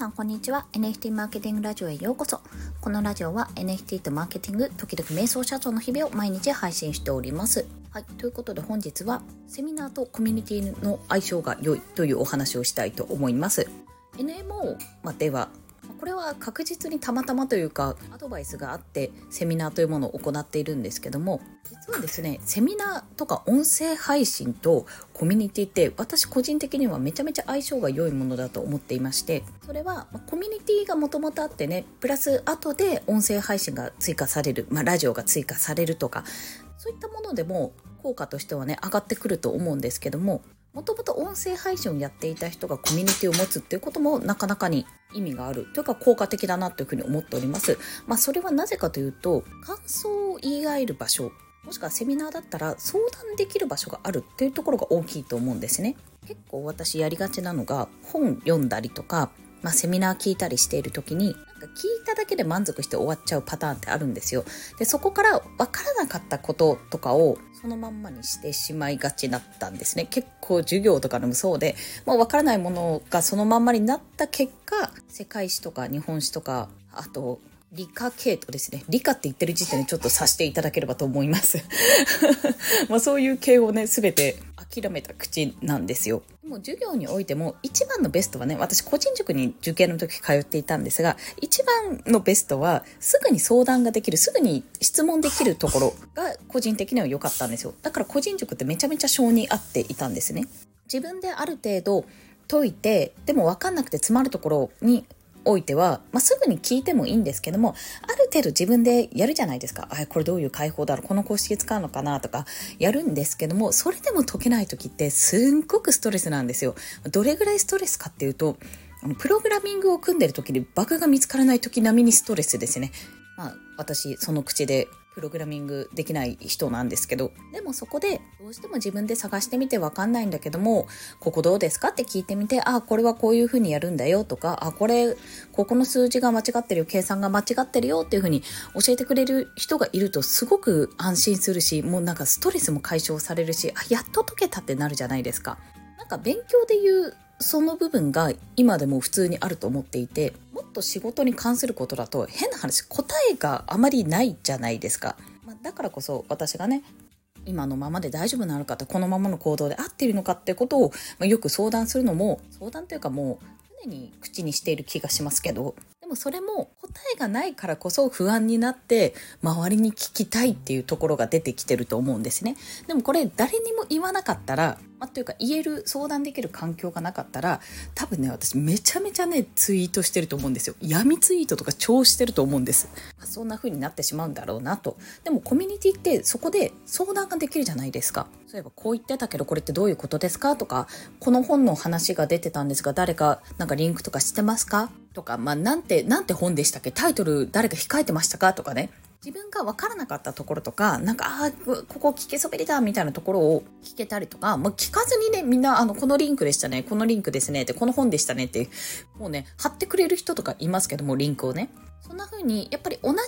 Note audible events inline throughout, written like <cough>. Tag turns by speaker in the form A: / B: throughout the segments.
A: さんこんにちは。NFT マーケティングラジオへようこそ。このラジオは NFT とマーケティング時々瞑想社長の日々を毎日配信しております。はい。ということで本日はセミナーとコミュニティの相性が良いというお話をしたいと思います。NMO ではこれは確実にたまたまというかアドバイスがあってセミナーというものを行っているんですけども実はですねセミナーとか音声配信とコミュニティって私個人的にはめちゃめちゃ相性が良いものだと思っていましてそれはコミュニティがもともとあってねプラス後で音声配信が追加される、まあ、ラジオが追加されるとかそういったものでも効果としてはね上がってくると思うんですけどももともと音声配信をやっていた人がコミュニティを持つっていうこともなかなかに意味があるというか効果的だなというふうに思っております。まあそれはなぜかというと感想を言い合える場所もしくはセミナーだったら相談できる場所があるっていうところが大きいと思うんですね。結構私やりがちなのが本読んだりとか、まあ、セミナー聞いたりしている時にか聞いただけで満足して終わっちゃうパターンってあるんですよ。で、そこから分からなかったこととかをそのまんまにしてしまいがちだったんですね。結構授業とかでもそうで、もう分からないものがそのまんまになった結果、世界史とか日本史とか、あと理科系統ですね。理科って言ってる時点でちょっとさしていただければと思います。<laughs> まあそういう系をね、すべて諦めた口なんですよ。も授業においても一番のベストはね、私個人塾に受験の時通っていたんですが、一番のベストはすぐに相談ができる、すぐに質問できるところが個人的には良かったんですよ。だから個人塾ってめちゃめちゃ性に合っていたんですね。自分である程度解いて、でも分かんなくて詰まるところにおいては、まあ、すぐに聞いてもいいんですけども、ある程度自分でやるじゃないですか。あ、これどういう解放だろうこの公式使うのかなとか、やるんですけども、それでも解けない時ってすんごくストレスなんですよ。どれぐらいストレスかっていうと、プログラミングを組んでる時にバグが見つからない時並みにストレスですね。まあ、私、その口でプログラミングできない人なんですけどでもそこでどうしても自分で探してみてわかんないんだけどもここどうですかって聞いてみてあこれはこういうふうにやるんだよとかあこれここの数字が間違ってるよ計算が間違ってるよっていうふうに教えてくれる人がいるとすごく安心するしもうなんかストレスも解消されるしあやっと解けたってなるじゃないですか。なんか勉強でいうその部分が今でも普通にあると思っていてと仕事に関することだと変な話答えがあまりないじゃないですか、まあ、だからこそ私がね今のままで大丈夫なのかってこのままの行動で合っているのかってことを、まあ、よく相談するのも相談というかもう常に口にしている気がしますけどでもそれも答えがないからこそ不安になって周りに聞きたいっていうところが出てきてると思うんですね。でもこれ誰にも言わなかったらまあ、というか言える相談できる環境がなかったら多分ね私めちゃめちゃねツイートしてると思うんですよ。闇ツイートとか超してると思うんです、そんな風になってしまうんだろうなと。でもコミュニティってそこで相談ができるじゃないですか。そういえばこう言ってたけどこれってどういうことですか？とかこの本の話が出てたんですが誰かなんかリンクとか知ってますか？とかまあなんてなんて本でしたっけ？タイトル誰か控えてましたか？とかね。自分が分からなかったところとか、なんか、ああ、ここ聞けそべりだみたいなところを聞けたりとか、もう聞かずにね、みんな、あの、このリンクでしたね、このリンクですね、って、この本でしたねって、もうね、貼ってくれる人とかいますけども、リンクをね。そんな風に、やっぱり同じ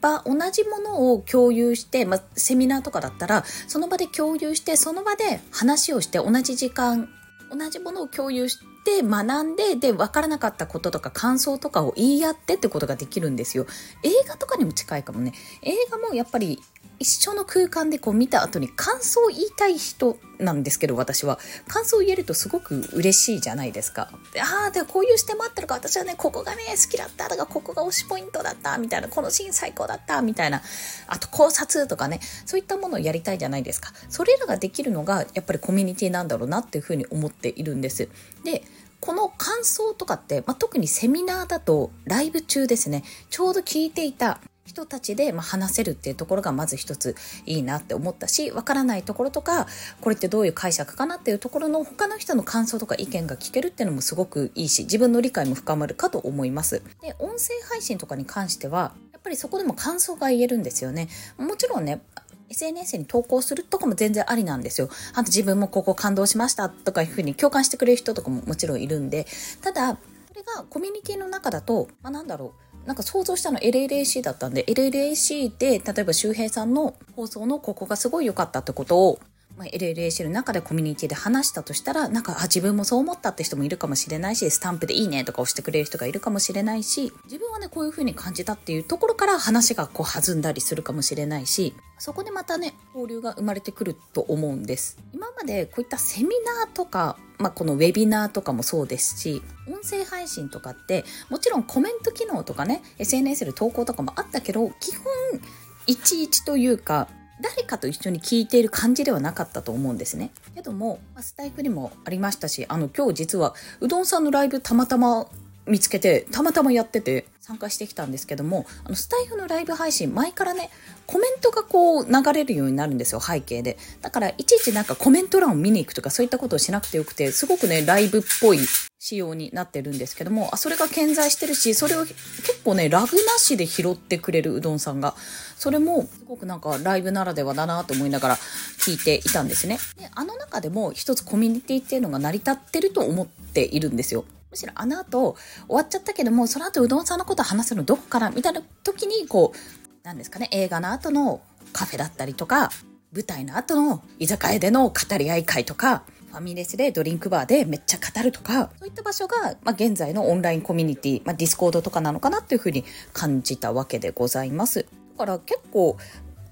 A: 場、同じものを共有して、まあ、セミナーとかだったら、その場で共有して、その場で話をして、同じ時間、同じものを共有して、学んでで分からなかったこととか感想とかを言い合ってってことができるんですよ。映画とかにも近いかもね。映画もやっぱり一緒の空間でこう見た後に感想を言いたい人なんですけど私は。感想を言えるとすごく嬉しいじゃないですか。でああでこういう視点もあったのか。私はねここがね好きだった。とかここが推しポイントだった。みたいな。このシーン最高だった。みたいな。あと考察とかねそういったものをやりたいじゃないですか。それらができるのがやっぱりコミュニティなんだろうなっていうふうに思っているんです。でこの感想とかって、まあ、特にセミナーだとライブ中ですね。ちょうど聞いていた人たちでま話せるっていうところがまず一ついいなって思ったしわからないところとかこれってどういう解釈かなっていうところの他の人の感想とか意見が聞けるっていうのもすごくいいし自分の理解も深まるかと思います。で音声配信とかに関してはやっぱりそこでも感想が言えるんですよね。もちろんね SNS に投稿するとかも全然ありなんですよ。あと自分もここ感動しましたとかいうふうに共感してくれる人とかももちろんいるんで、ただ、これがコミュニティの中だと、まあ、なんだろう、なんか想像したの LLAC だったんで、LLAC で、例えば周平さんの放送のここがすごい良かったってことを、まあ、LLAC の中でコミュニティで話したとしたら、なんか、あ、自分もそう思ったって人もいるかもしれないし、スタンプでいいねとか押してくれる人がいるかもしれないし、自分はね、こういう風に感じたっていうところから話がこう弾んだりするかもしれないし、そこでまたね、交流が生まれてくると思うんです。今までこういったセミナーとか、まあ、このウェビナーとかもそうですし、音声配信とかって、もちろんコメント機能とかね、SNS で投稿とかもあったけど、基本、いちいちというか、誰かと一緒に聞いている感じではなかったと思うんですね。けども、スタイフにもありましたし、あの、今日実は、うどんさんのライブたまたま見つけて、たまたまやってて参加してきたんですけども、あの、スタイフのライブ配信、前からね、コメントがこう流れるようになるんですよ、背景で。だから、いちいちなんかコメント欄を見に行くとか、そういったことをしなくてよくて、すごくね、ライブっぽい仕様になってるんですけども、あ、それが健在してるし、それを結構ね、ラグなしで拾ってくれるうどんさんが、それもすごくなんかライブならではだなと思いながら聞いていたんですね。で、あの中でも一つコミュニティっていうのが成り立ってると思っているんですよ。むしろあの後終わっちゃったけども、その後うどんさんのこと話すのどこからみたいな時に、こう、なんですかね、映画の後のカフェだったりとか、舞台の後の居酒屋での語り合い会とか、ファミレスでドリンクバーでめっちゃ語るとか、そういった場所が、まあ、現在のオンラインコミュニティ、まあ、ディスコードとかなのかなっていうふうに感じたわけでございます。だから結構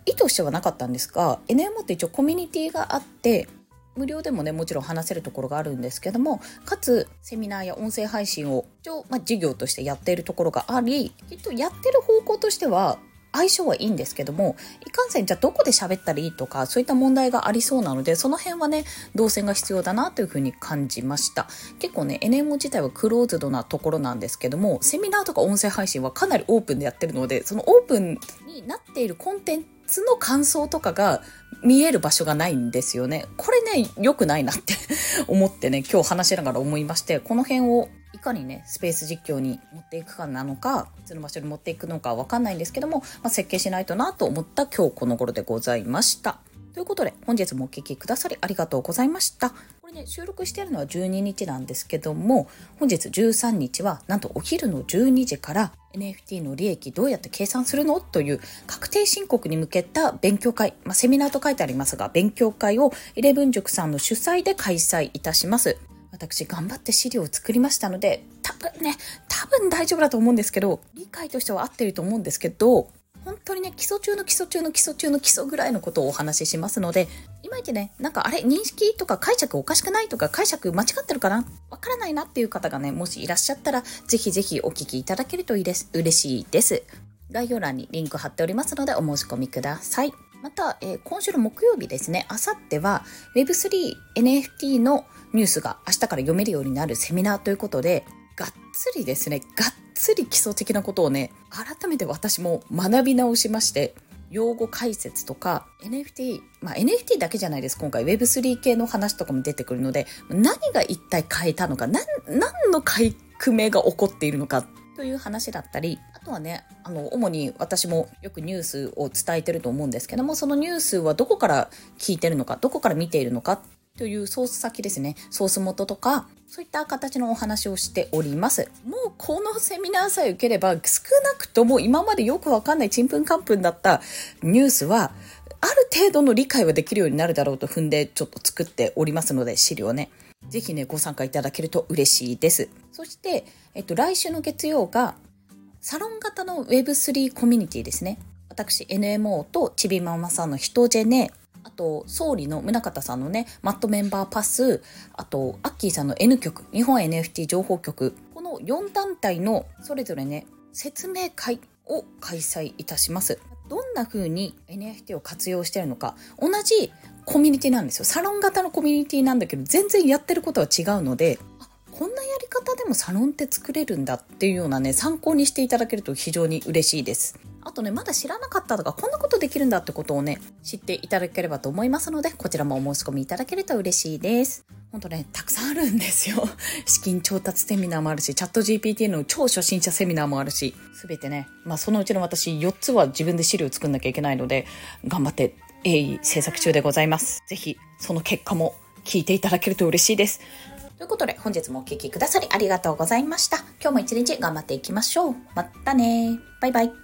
A: 意図してはなかったんですが NMO って一応コミュニティがあって無料でもねもちろん話せるところがあるんですけどもかつセミナーや音声配信を一応、まあ、事業としてやっているところがありきっとやってる方向としては相性はいいんですけども、いかんせんじゃあどこで喋ったらいいとか、そういった問題がありそうなので、その辺はね、動線が必要だなというふうに感じました。結構ね、NMO 自体はクローズドなところなんですけども、セミナーとか音声配信はかなりオープンでやってるので、そのオープンになっているコンテンの感想とかが見える場所がないんですよね。これね、良くないなって <laughs> 思ってね、今日話しながら思いまして、この辺をいかにね、スペース実況に持っていくかなのか、別の場所に持っていくのかわかんないんですけども、まあ、設計しないとなと思った今日この頃でございました。ということで、本日もお聴きくださりありがとうございました。ね、収録してるのは12日なんですけども、本日13日は、なんとお昼の12時から NFT の利益どうやって計算するのという確定申告に向けた勉強会、まあ、セミナーと書いてありますが、勉強会をイレブン塾さんの主催で開催いたします。私頑張って資料を作りましたので、多分ね、多分大丈夫だと思うんですけど、理解としては合ってると思うんですけど、本当にね、基礎中の基礎中の基礎中の基礎ぐらいのことをお話ししますので、いまいちね、なんかあれ、認識とか解釈おかしくないとか解釈間違ってるかなわからないなっていう方がね、もしいらっしゃったら、ぜひぜひお聞きいただけるといいです。嬉しいです。概要欄にリンク貼っておりますので、お申し込みください。また、えー、今週の木曜日ですね、あさっては Web3NFT のニュースが明日から読めるようになるセミナーということで、がっつりですね、がっつり基礎的なことをね、改めて私も学び直しまして、用語解説とか NFT、まあ NFT だけじゃないです。今回 Web3 系の話とかも出てくるので、何が一体変えたのか、何、の改革が起こっているのかという話だったり、あとはね、あの、主に私もよくニュースを伝えてると思うんですけども、そのニュースはどこから聞いてるのか、どこから見ているのかというソース先ですね、ソース元とか、そういった形のお話をしております。もうこのセミナーさえ受ければ、少なくとも今までよくわかんないちんぷんかんぷんだったニュースは、ある程度の理解はできるようになるだろうと踏んでちょっと作っておりますので、資料ね。ぜひね、ご参加いただけると嬉しいです。そして、えっと、来週の月曜が、サロン型の Web3 コミュニティですね。私、NMO とちびママさんの人ジェネ、あと、総理の宗像さんのね、マットメンバーパス、あと、アッキーさんの N 局、日本 NFT 情報局、この4団体のそれぞれね、説明会を開催いたします。どんな風に NFT を活用してるのか、同じコミュニティなんですよ。サロン型のコミュニティなんだけど、全然やってることは違うので、あ、こんなやり方でもサロンって作れるんだっていうようなね、参考にしていただけると非常に嬉しいです。あとね、まだ知らなかったとか、こんなことできるんだってことをね、知っていただければと思いますので、こちらもお申し込みいただけると嬉しいです。ほんとね、たくさんあるんですよ。<laughs> 資金調達セミナーもあるし、チャット GPT の超初心者セミナーもあるし、すべてね、まあそのうちの私4つは自分で資料作んなきゃいけないので、頑張って鋭意制作中でございます。ぜひ、その結果も聞いていただけると嬉しいです。ということで、本日もお聴きくださりありがとうございました。今日も一日頑張っていきましょう。またねバイバイ。